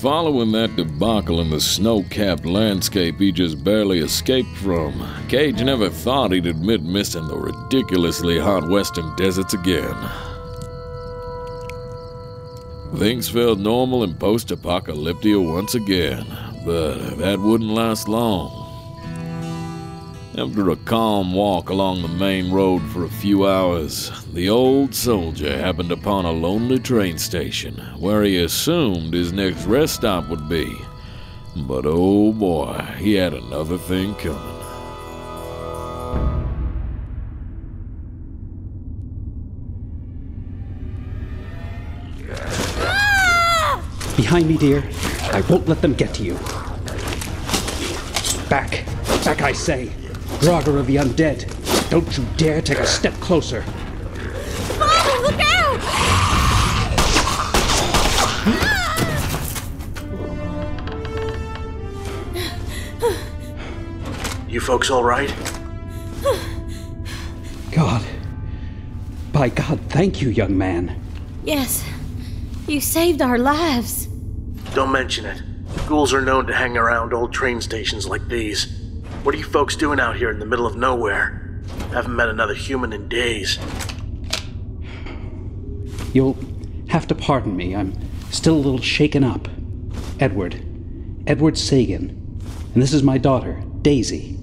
Following that debacle in the snow capped landscape he just barely escaped from, Cage never thought he'd admit missing the ridiculously hot western deserts again. Things felt normal in post apocalyptic once again, but that wouldn't last long. After a calm walk along the main road for a few hours, the old soldier happened upon a lonely train station where he assumed his next rest stop would be. But oh boy, he had another thing coming. Behind me, dear. I won't let them get to you. Back. Back, I say. Grogger of the undead. Don't you dare take a step closer. Oh, look out! You folks all right? God. By God, thank you, young man. Yes, you saved our lives. Don't mention it. Ghouls are known to hang around old train stations like these. What are you folks doing out here in the middle of nowhere? Haven't met another human in days. You'll have to pardon me. I'm still a little shaken up. Edward. Edward Sagan. And this is my daughter, Daisy.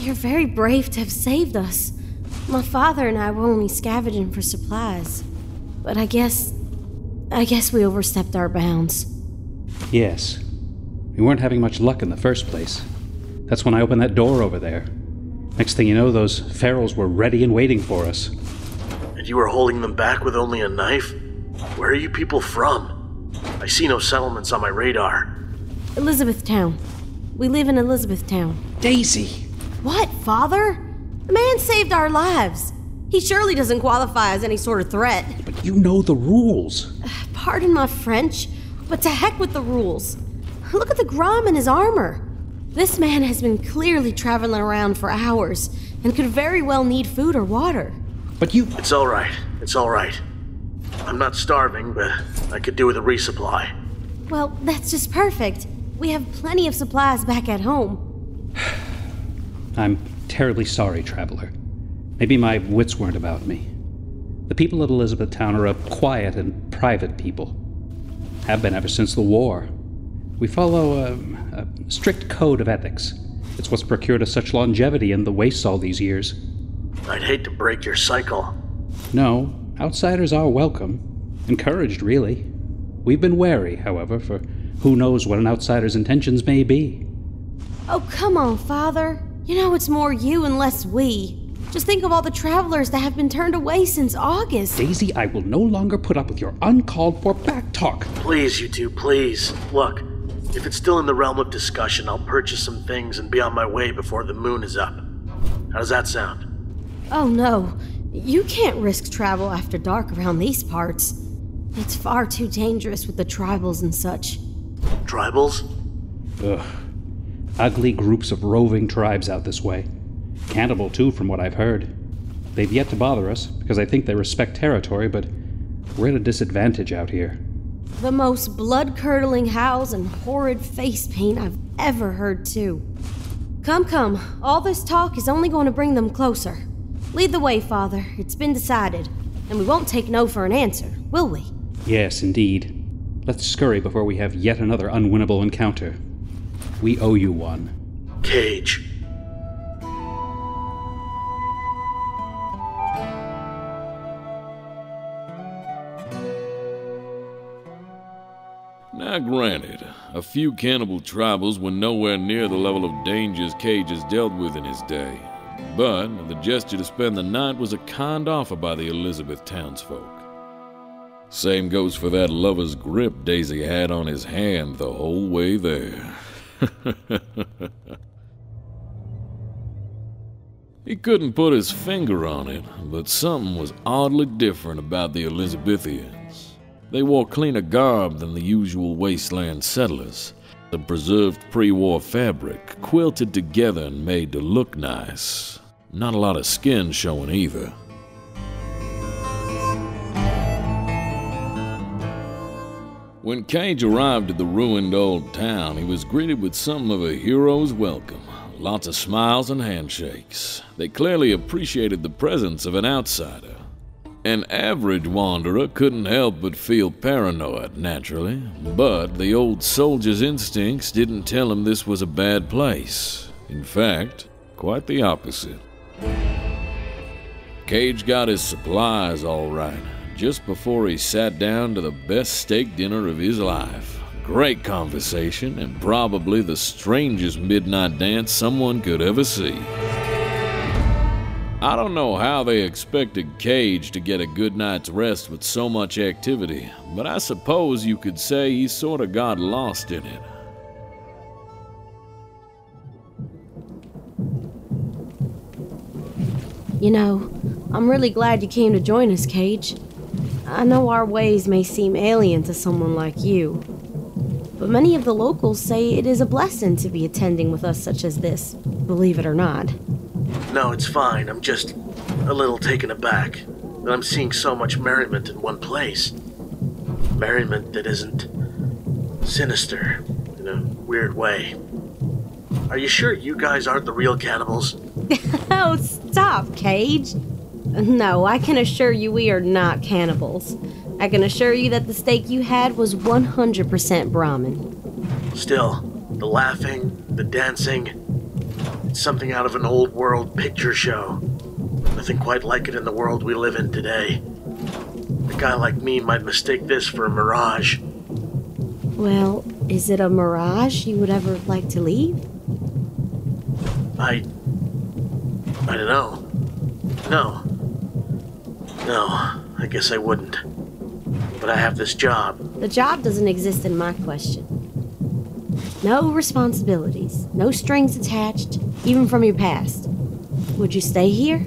You're very brave to have saved us. My father and I were only scavenging for supplies. But I guess. I guess we overstepped our bounds. Yes. We weren't having much luck in the first place. That's when I opened that door over there. Next thing you know, those ferals were ready and waiting for us. And you were holding them back with only a knife? Where are you people from? I see no settlements on my radar. Elizabethtown. We live in Elizabethtown. Daisy! What, father? The man saved our lives. He surely doesn't qualify as any sort of threat. But you know the rules. Pardon my French, but to heck with the rules. Look at the Grom in his armor. This man has been clearly traveling around for hours and could very well need food or water. But you. It's alright. It's alright. I'm not starving, but I could do with a resupply. Well, that's just perfect. We have plenty of supplies back at home. I'm terribly sorry, traveler. Maybe my wits weren't about me. The people of Elizabethtown are a quiet and private people. Have been ever since the war. We follow a, a strict code of ethics. It's what's procured us such longevity in the wastes all these years. I'd hate to break your cycle. No, outsiders are welcome. Encouraged, really. We've been wary, however, for who knows what an outsider's intentions may be. Oh, come on, father. You know it's more you and less we. Just think of all the travelers that have been turned away since August. Daisy, I will no longer put up with your uncalled for back talk. Please, you two, please. Look, if it's still in the realm of discussion, I'll purchase some things and be on my way before the moon is up. How does that sound? Oh no, you can't risk travel after dark around these parts. It's far too dangerous with the tribals and such. Tribals? Ugh. Ugly groups of roving tribes out this way. Cannibal, too, from what I've heard. They've yet to bother us, because I think they respect territory, but we're at a disadvantage out here. The most blood curdling howls and horrid face paint I've ever heard, too. Come, come, all this talk is only going to bring them closer. Lead the way, Father. It's been decided. And we won't take no for an answer, will we? Yes, indeed. Let's scurry before we have yet another unwinnable encounter. We owe you one. Cage. Now, granted, a few cannibal tribals were nowhere near the level of dangers Cage has dealt with in his day, But the gesture to spend the night was a kind offer by the Elizabeth townsfolk. Same goes for that lover's grip Daisy had on his hand the whole way there. he couldn't put his finger on it, but something was oddly different about the Elizabethans. They wore cleaner garb than the usual wasteland settlers. The preserved pre war fabric, quilted together and made to look nice. Not a lot of skin showing either. When Cage arrived at the ruined old town, he was greeted with something of a hero's welcome. Lots of smiles and handshakes. They clearly appreciated the presence of an outsider. An average wanderer couldn't help but feel paranoid, naturally, but the old soldier's instincts didn't tell him this was a bad place. In fact, quite the opposite. Cage got his supplies all right just before he sat down to the best steak dinner of his life. Great conversation, and probably the strangest midnight dance someone could ever see. I don't know how they expected Cage to get a good night's rest with so much activity, but I suppose you could say he sort of got lost in it. You know, I'm really glad you came to join us, Cage. I know our ways may seem alien to someone like you, but many of the locals say it is a blessing to be attending with us such as this, believe it or not. No, it's fine. I'm just a little taken aback that I'm seeing so much merriment in one place. Merriment that isn't sinister in a weird way. Are you sure you guys aren't the real cannibals? oh, stop, Cage. No, I can assure you we are not cannibals. I can assure you that the steak you had was 100% Brahmin. Still, the laughing, the dancing, it's something out of an old world picture show. Nothing quite like it in the world we live in today. A guy like me might mistake this for a mirage. Well, is it a mirage you would ever like to leave? I. I don't know. No. No, I guess I wouldn't. But I have this job. The job doesn't exist in my question. No responsibilities, no strings attached, even from your past. Would you stay here?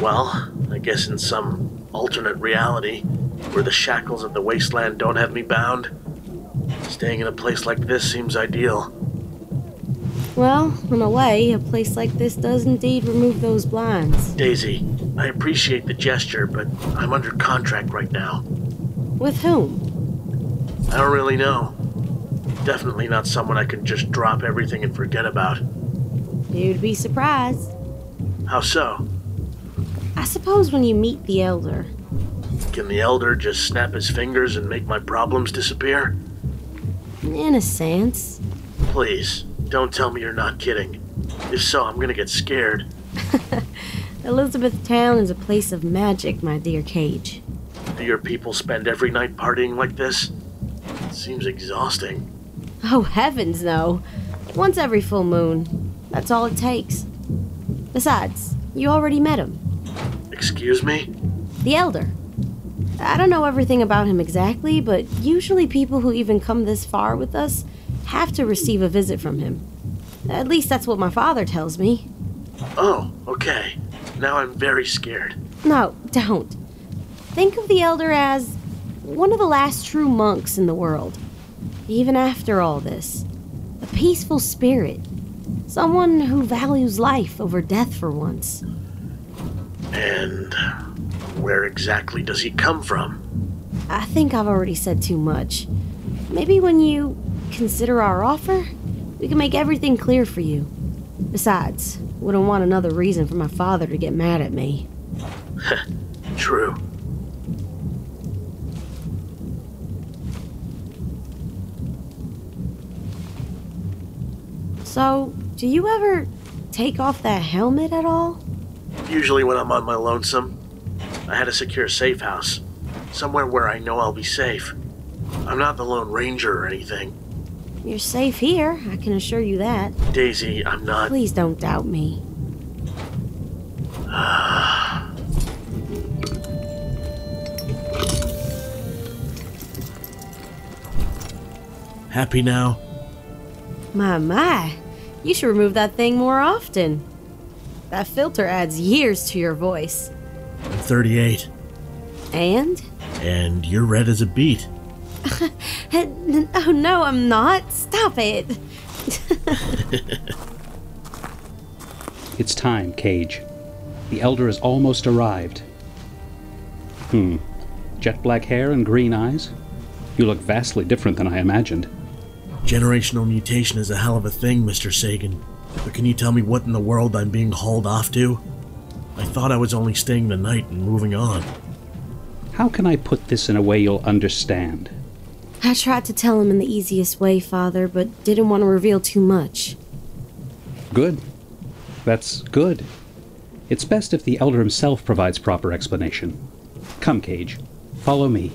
Well, I guess in some alternate reality where the shackles of the wasteland don't have me bound, staying in a place like this seems ideal. Well, in a way, a place like this does indeed remove those blinds. Daisy, I appreciate the gesture, but I'm under contract right now. With whom? I don't really know. Definitely not someone I can just drop everything and forget about. You'd be surprised. How so? I suppose when you meet the Elder. Can the Elder just snap his fingers and make my problems disappear? In a sense. Please, don't tell me you're not kidding. If so, I'm gonna get scared. Elizabethtown is a place of magic, my dear Cage. Do your people spend every night partying like this? It seems exhausting. Oh, heavens, no. Once every full moon. That's all it takes. Besides, you already met him. Excuse me? The Elder. I don't know everything about him exactly, but usually people who even come this far with us have to receive a visit from him. At least that's what my father tells me. Oh, okay. Now I'm very scared. No, don't. Think of the Elder as one of the last true monks in the world. Even after all this, a peaceful spirit. Someone who values life over death for once. And where exactly does he come from? I think I've already said too much. Maybe when you consider our offer, we can make everything clear for you. Besides, wouldn't want another reason for my father to get mad at me. True. So, do you ever take off that helmet at all? Usually when I'm on my lonesome. I had a secure safe house, somewhere where I know I'll be safe. I'm not the Lone Ranger or anything. You're safe here, I can assure you that. Daisy, I'm not. Please don't doubt me. Happy now? My, my. You should remove that thing more often. That filter adds years to your voice. I'm 38, And? and you're red as a beet. Oh no, I'm not. Stop it. It's time, Cage. The Elder has almost arrived. Hmm. Jet black hair and green eyes? You look vastly different than I imagined. Generational mutation is a hell of a thing, Mr. Sagan. But can you tell me what in the world I'm being hauled off to? I thought I was only staying the night and moving on. How can I put this in a way you'll understand? I tried to tell him in the easiest way, Father, but didn't want to reveal too much. Good. That's good. It's best if the Elder himself provides proper explanation. Come, Cage. Follow me.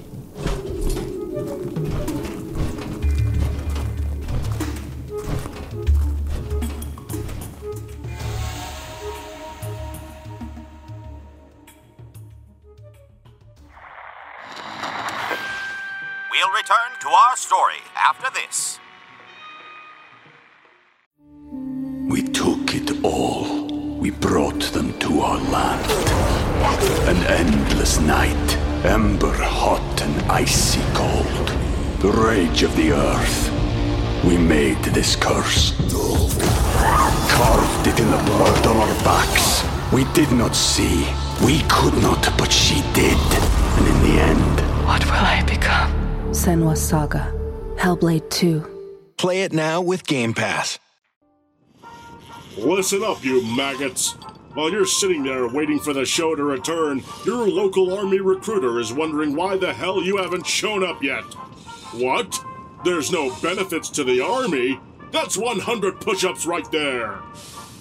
Did not see. We could not, but she did. And in the end, What will I become? Senua's Saga. Hellblade 2. Play it now with Game Pass. Listen up, you maggots. While you're sitting there waiting for the show to return, your local army recruiter is wondering why the hell you haven't shown up yet. What? There's no benefits to the army? That's 100 push ups right there.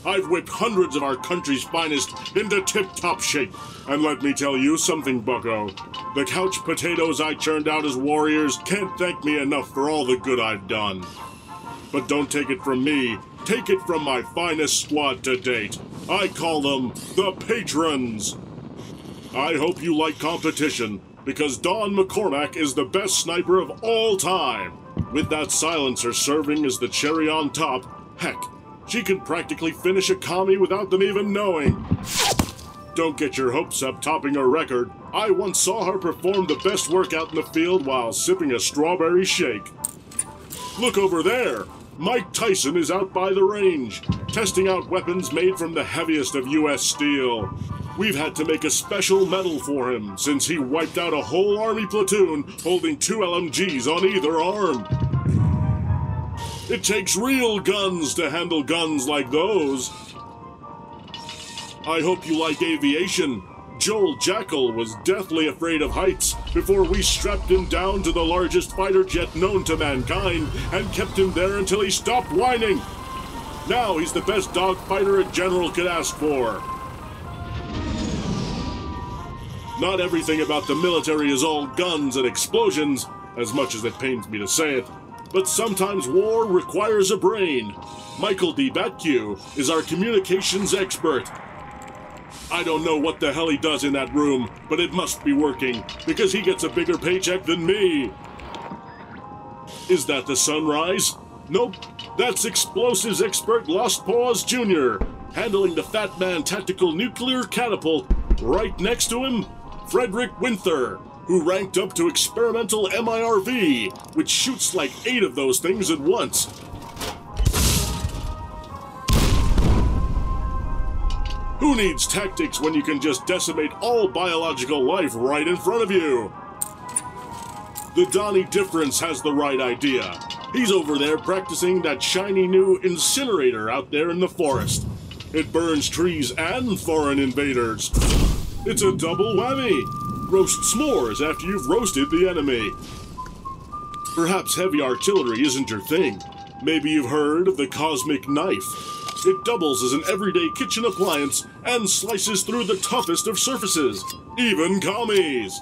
I've whipped hundreds of our country's finest into tip top shape. And let me tell you something, bucko. The couch potatoes I churned out as warriors can't thank me enough for all the good I've done. But don't take it from me. Take it from my finest squad to date. I call them the Patrons. I hope you like competition, because Don McCormack is the best sniper of all time. With that silencer serving as the cherry on top, heck, she can practically finish a commie without them even knowing. Don't get your hopes up topping her record. I once saw her perform the best workout in the field while sipping a strawberry shake. Look over there! Mike Tyson is out by the range, testing out weapons made from the heaviest of U.S. steel. We've had to make a special medal for him since he wiped out a whole army platoon holding two LMGs on either arm. It takes real guns to handle guns like those. I hope you like aviation. Joel Jackal was deathly afraid of heights before we strapped him down to the largest fighter jet known to mankind and kept him there until he stopped whining. Now he's the best dogfighter a general could ask for. Not everything about the military is all guns and explosions, as much as it pains me to say it. But sometimes war requires a brain. Michael D. Batque is our communications expert. I don't know what the hell he does in that room, but it must be working, because he gets a bigger paycheck than me. Is that the sunrise? Nope, that's explosives expert Lost Paws Jr., handling the Fat Man tactical nuclear catapult. Right next to him, Frederick Winther, who ranked up to experimental MIRV, which shoots like eight of those things at once. Who needs tactics when you can just decimate all biological life right in front of you? The Donnie Difference has the right idea. He's over there practicing that shiny new incinerator out there in the forest. It burns trees and foreign invaders. It's a double whammy. Roast s'mores after you've roasted the enemy. Perhaps heavy artillery isn't your thing. Maybe you've heard of the cosmic knife. It doubles as an everyday kitchen appliance and slices through the toughest of surfaces, even commies.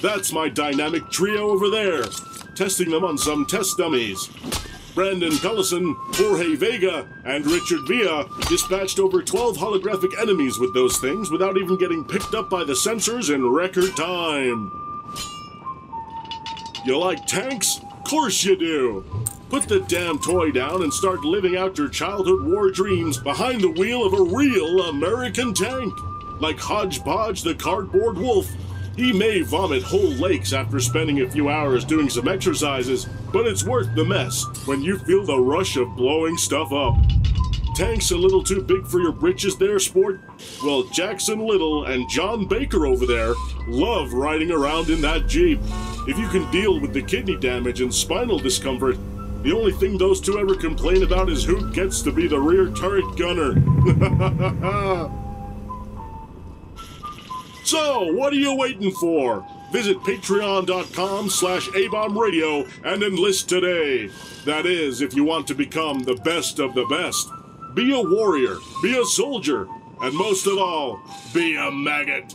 That's my dynamic trio over there, testing them on some test dummies. Brandon Pellison, Jorge Vega, and Richard Villa dispatched over 12 holographic enemies with those things without even getting picked up by the sensors in record time. You like tanks? course you do. Put the damn toy down and start living out your childhood war dreams behind the wheel of a real American tank. Like Hodgepodge the cardboard wolf. He may vomit whole lakes after spending a few hours doing some exercises, but it's worth the mess when you feel the rush of blowing stuff up. Tank's a little too big for your britches there, sport? Well, Jackson Little and John Baker over there love riding around in that Jeep. If you can deal with the kidney damage and spinal discomfort, the only thing those two ever complain about is who gets to be the rear turret gunner. so, what are you waiting for? Visit patreon.com slash abombradio and enlist today. That is, if you want to become the best of the best. Be a warrior, be a soldier, and most of all, be a maggot.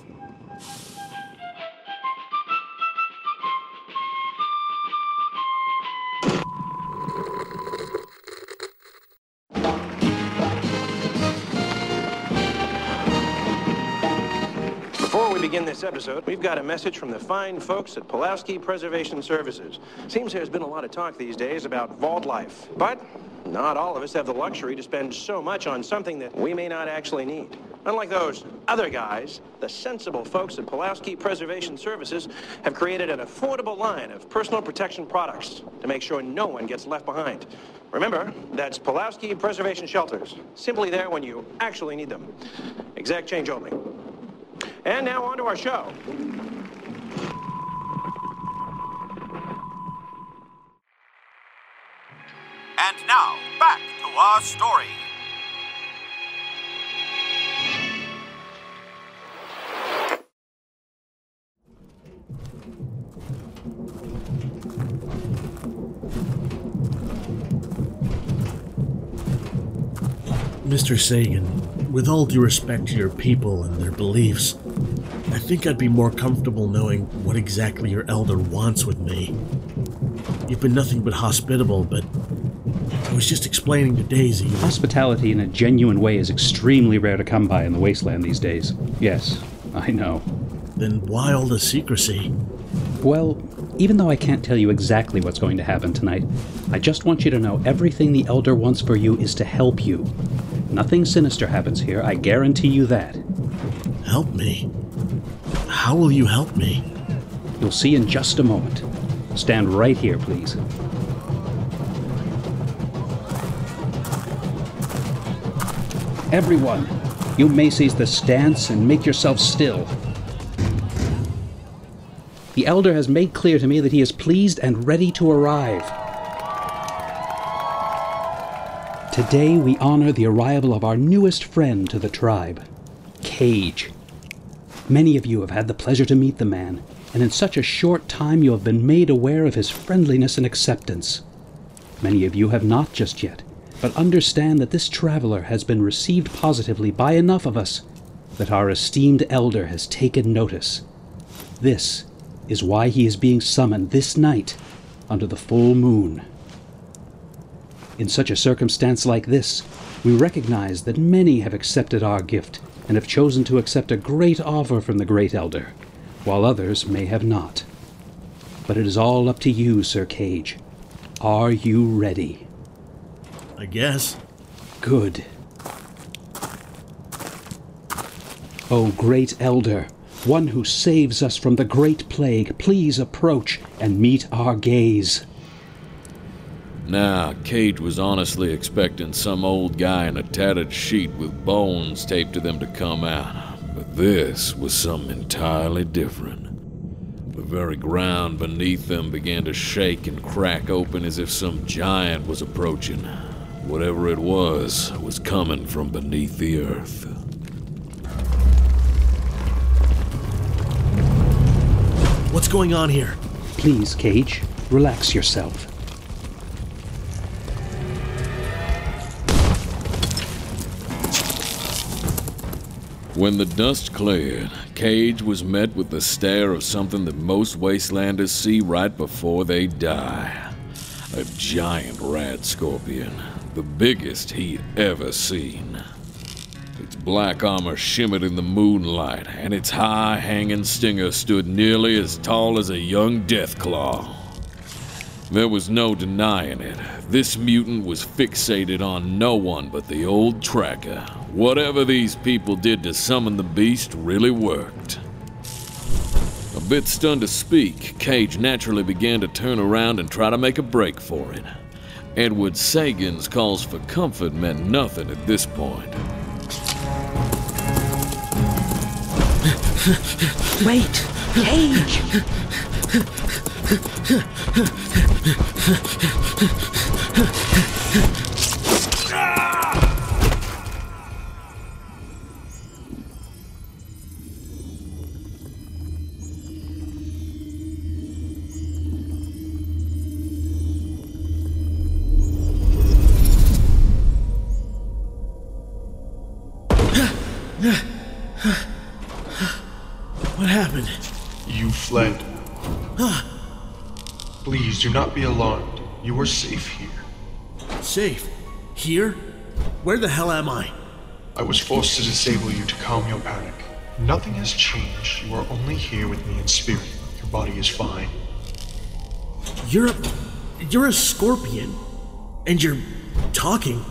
Begin this episode, we've got a message from the fine folks at Pulowski Preservation Services. Seems there's been a lot of talk these days about vault life, but not all of us have the luxury to spend so much on something that we may not actually need. Unlike those other guys, the sensible folks at Pulowski Preservation Services have created an affordable line of personal protection products to make sure no one gets left behind. Remember, that's Pulowski Preservation Shelters. Simply there when you actually need them. Exact change only. And now on to our show. And now, back to our story. Mr. Sagan, with all due respect to your people and their beliefs, I think I'd be more comfortable knowing what exactly your elder wants with me. You've been nothing but hospitable, but I was just explaining to Daisy. Hospitality in a genuine way is extremely rare to come by in the wasteland these days. Yes, I know. Then why all the secrecy? Well, even though I can't tell you exactly what's going to happen tonight, I just want you to know everything the Elder wants for you is to help you. Nothing sinister happens here, I guarantee you that. Help me? How will you help me? You'll see in just a moment. Stand right here, please. Everyone, you may seize the stance and make yourself still. The Elder has made clear to me that he is pleased and ready to arrive. Today we honor the arrival of our newest friend to the tribe, Cage. Many of you have had the pleasure to meet the man, and in such a short time you have been made aware of his friendliness and acceptance. Many of you have not just yet, but understand that this traveler has been received positively by enough of us that our esteemed elder has taken notice. This is why he is being summoned this night under the full moon. In such a circumstance like this, we recognize that many have accepted our gift and have chosen to accept a great offer from the Great Elder, while others may have not. But it is all up to you, Sir Cage. Are you ready? I guess. Good. O Great Elder, one who saves us from the Great Plague, please approach and meet our gaze. Now, Cage was honestly expecting some old guy in a tattered sheet with bones taped to them to come out. But this was something entirely different. The very ground beneath them began to shake and crack open as if some giant was approaching. Whatever it was, was coming from beneath the earth. What's going on here? Please, Cage, relax yourself. When the dust cleared, Cage was met with the stare of something that most wastelanders see right before they die. A giant radscorpion, the biggest he'd ever seen. Its black armor shimmered in the moonlight, and its high hanging stinger stood nearly as tall as a young Deathclaw. There was no denying it. This mutant was fixated on no one but the old tracker. Whatever these people did to summon the beast really worked. A bit stunned to speak, Cage naturally began to turn around and try to make a break for it. Edward Sagan's calls for comfort meant nothing at this point. Wait, Cage! What not be alarmed. You are safe here. Safe? Here? Where the hell am I? I was forced to disable you to calm your panic. Nothing has changed. You are only here with me in spirit. Your body is fine. You're a. You're a scorpion. And you're talking.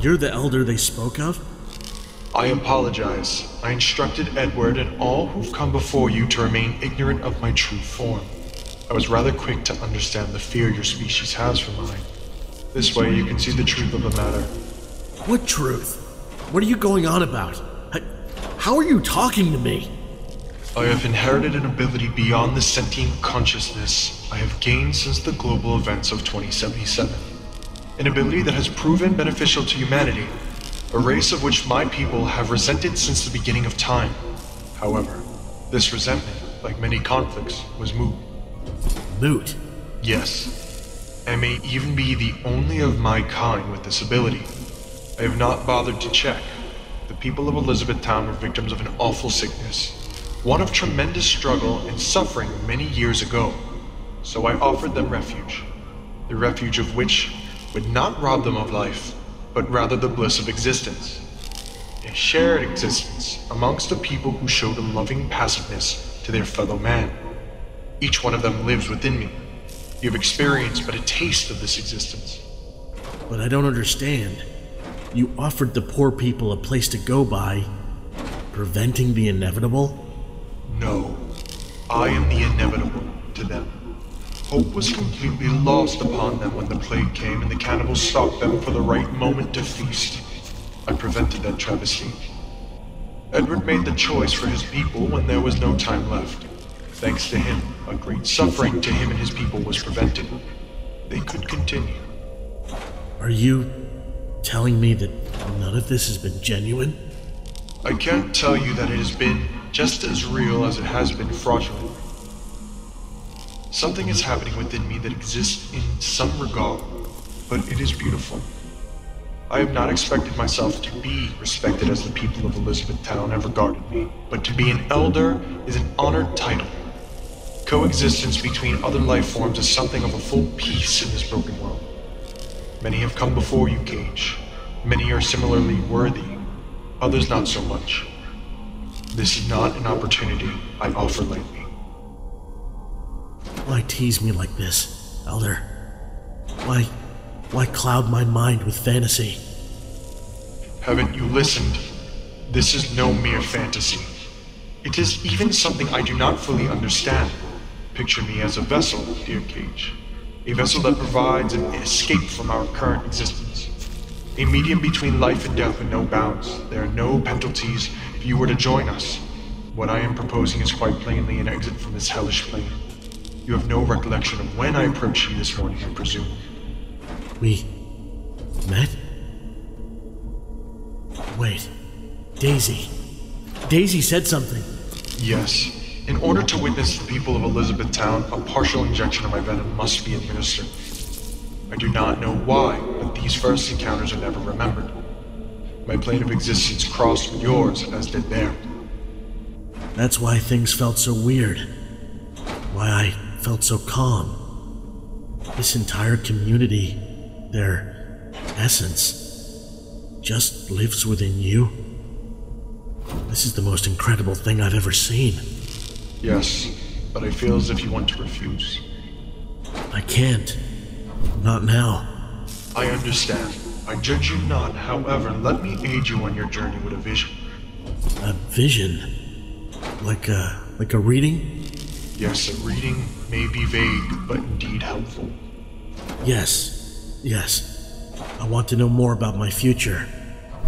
You're the elder they spoke of? I apologize. I instructed Edward and all who've come before you to remain ignorant of my true form. I was rather quick to understand the fear your species has for mine. This way you can see the truth of the matter. What truth? What are you going on about? How are you talking to me? I have inherited an ability beyond the sentient consciousness I have gained since the global events of 2077. An ability that has proven beneficial to humanity, a race of which my people have resented since the beginning of time. However, this resentment, like many conflicts, was moot. Moot? Yes. I may even be the only of my kind with this ability. I have not bothered to check. The people of Elizabethtown were victims of an awful sickness, one of tremendous struggle and suffering many years ago. So I offered them refuge, the refuge of which would not rob them of life, but rather the bliss of existence. A shared existence amongst the people who showed a loving passiveness to their fellow man. Each one of them lives within me. You have experienced but a taste of this existence. But I don't understand. You offered the poor people a place to go by, preventing the inevitable? No, I am the inevitable to them. Hope was completely lost upon them when the plague came and the cannibals stalked them for the right moment to feast. I prevented that travesty. Edward made the choice for his people when there was no time left. Thanks to him, a great suffering to him and his people was prevented. They could continue. Are you telling me that none of this has been genuine? I can't tell you that it has been just as real as it has been fraudulent. Something is happening within me that exists in some regard, but it is beautiful. I have not expected myself to be respected as the people of Elizabethtown have regarded me, but to be an elder is an honored title. Coexistence between other life forms is something of a full peace in this broken world. Many have come before you, Cage. Many are similarly worthy, others not so much. This is not an opportunity I offer lightly. Why tease me like this, Elder? Why. why cloud my mind with fantasy? Haven't you listened? This is no mere fantasy. It is even something I do not fully understand. Picture me as a vessel, dear Cage. A vessel that provides an escape from our current existence. A medium between life and death with no bounds. There are no penalties if you were to join us. What I am proposing is quite plainly an exit from this hellish plane. You have no recollection of when I approached you this morning, I presume. We. met? Wait. Daisy. Daisy said something. Yes. In order to witness the people of Elizabethtown, a partial injection of my venom must be administered. I do not know why, but these first encounters are never remembered. My plane of existence crossed with yours, as did theirs. That's why things felt so weird. Why I felt so calm. This entire community, their essence, just lives within you. This is the most incredible thing I've ever seen. Yes, but I feel as if you want to refuse. I can't. Not now. I understand. I judge you not, however, let me aid you on your journey with a vision. A vision? Like a like a reading? Yes, a reading may be vague, but indeed helpful. Yes. Yes. I want to know more about my future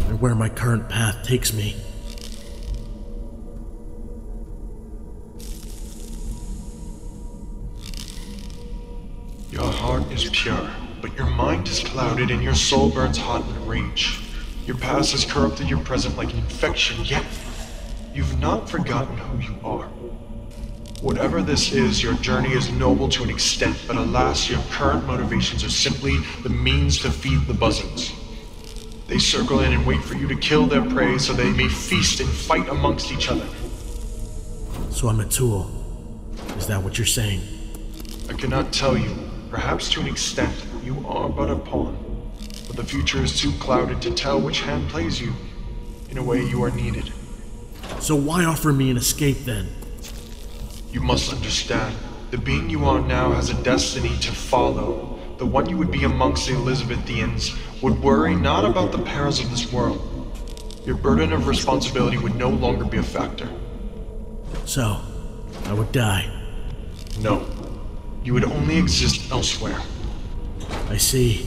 and where my current path takes me. Your heart is pure, but your mind is clouded and your soul burns hot with rage. Your past has corrupted your present like an infection, yet you've not forgotten who you are. Whatever this is, your journey is noble to an extent, but alas, your current motivations are simply the means to feed the buzzards. They circle in and wait for you to kill their prey so they may feast and fight amongst each other. So I'm a tool. Is that what you're saying? I cannot tell you. Perhaps to an extent, you are but a pawn. But the future is too clouded to tell which hand plays you. In a way, you are needed. So why offer me an escape then? You must understand. The being you are now has a destiny to follow. The one you would be amongst the Elizabethians would worry not about the perils of this world. Your burden of responsibility would no longer be a factor. So, I would die. No. You would only exist elsewhere. I see.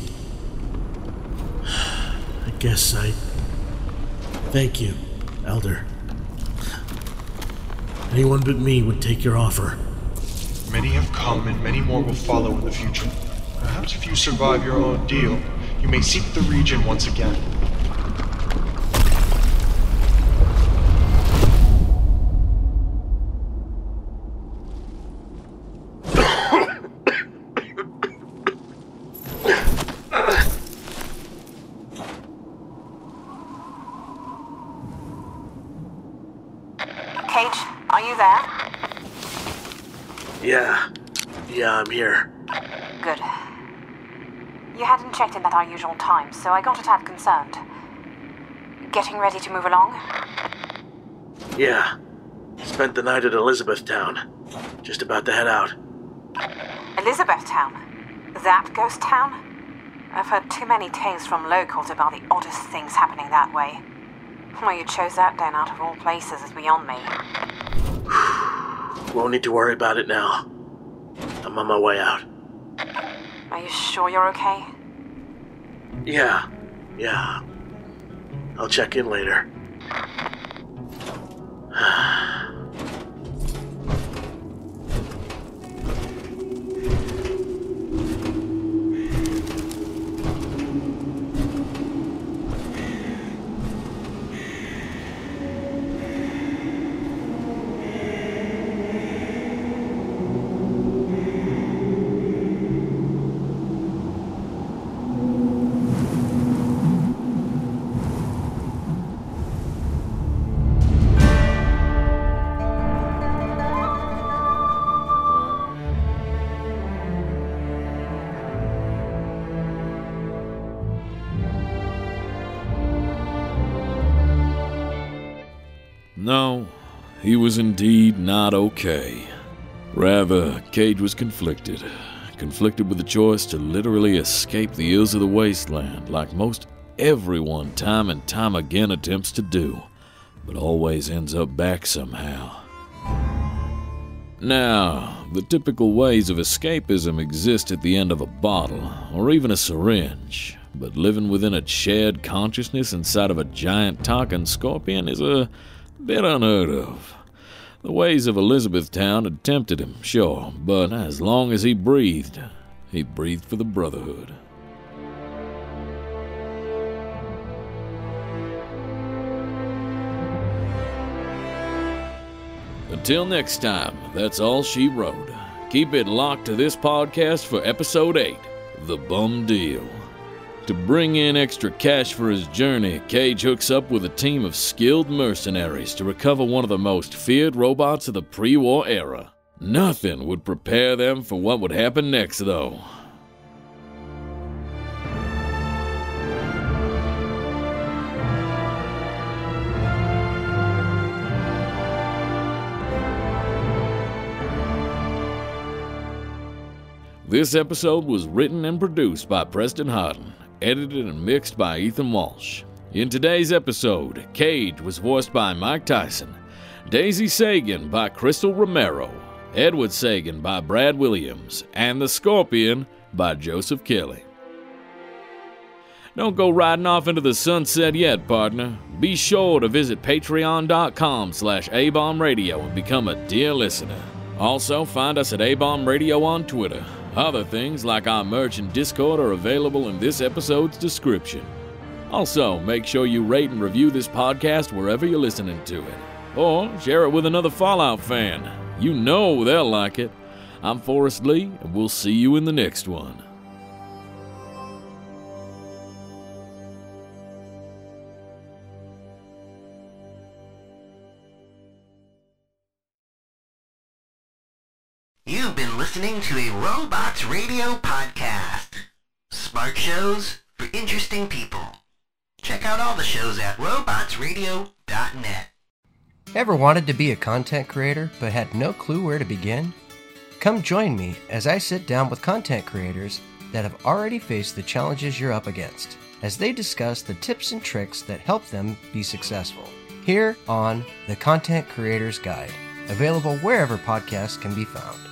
I guess I. Thank you, Elder. Anyone but me would take your offer. Many have come and many more will follow in the future. Perhaps if you survive your ordeal, you may seek the region once again. Cage, are you there? Yeah. Yeah, I'm here. Good. You hadn't checked in at our usual time, so I got a tad concerned. Getting ready to move along? Yeah. Spent the night at Elizabethtown. Just about to head out. Elizabethtown? That ghost town? I've heard too many tales from locals about the oddest things happening that way. Why you chose that den out of all places is beyond me. Won't need to worry about it now. I'm on my way out. Are you sure you're okay? Yeah. Yeah. I'll check in later. No, he was indeed not okay. Rather, Cage was conflicted. Conflicted with the choice to literally escape the ills of the wasteland, like most everyone time and time again attempts to do, but always ends up back somehow. Now, the typical ways of escapism exist at the end of a bottle, or even a syringe, but living within a shared consciousness inside of a giant talking scorpion is a bit unheard of. The ways of Elizabethtown had tempted him, sure, but as long as he breathed, he breathed for the Brotherhood. Until next time, that's all she wrote. Keep it locked to this podcast for episode 8 The Bum Deal. To bring in extra cash for his journey, Cage hooks up with a team of skilled mercenaries to recover one of the most feared robots of the pre war era. Nothing would prepare them for what would happen next, though. This episode was written and produced by Preston Hardin, edited and mixed by Ethan Walsh. In today's episode, Cage was voiced by Mike Tyson, Daisy Sagan by Crystal Romero, Edward Sagan by Brad Williams, and The Scorpion by Joseph Kelly. Don't go riding off into the sunset yet, partner. Be sure to visit patreon.com slash abombradio and become a dear listener. Also, find us at A-Bomb Radio on Twitter. Other things like our merch and Discord are available in this episode's description. Also, make sure you rate and review this podcast wherever you're listening to it. Or share it with another Fallout fan. You know they'll like it. I'm Forrest Lee, and we'll see you in the next one. Listening to a Robots Radio podcast. Smart shows for interesting people. Check out all the shows at robotsradio.net. Ever wanted to be a content creator but had no clue where to begin? Come join me as I sit down with content creators that have already faced the challenges you're up against as they discuss the tips and tricks that help them be successful. Here on The Content Creator's Guide, available wherever podcasts can be found.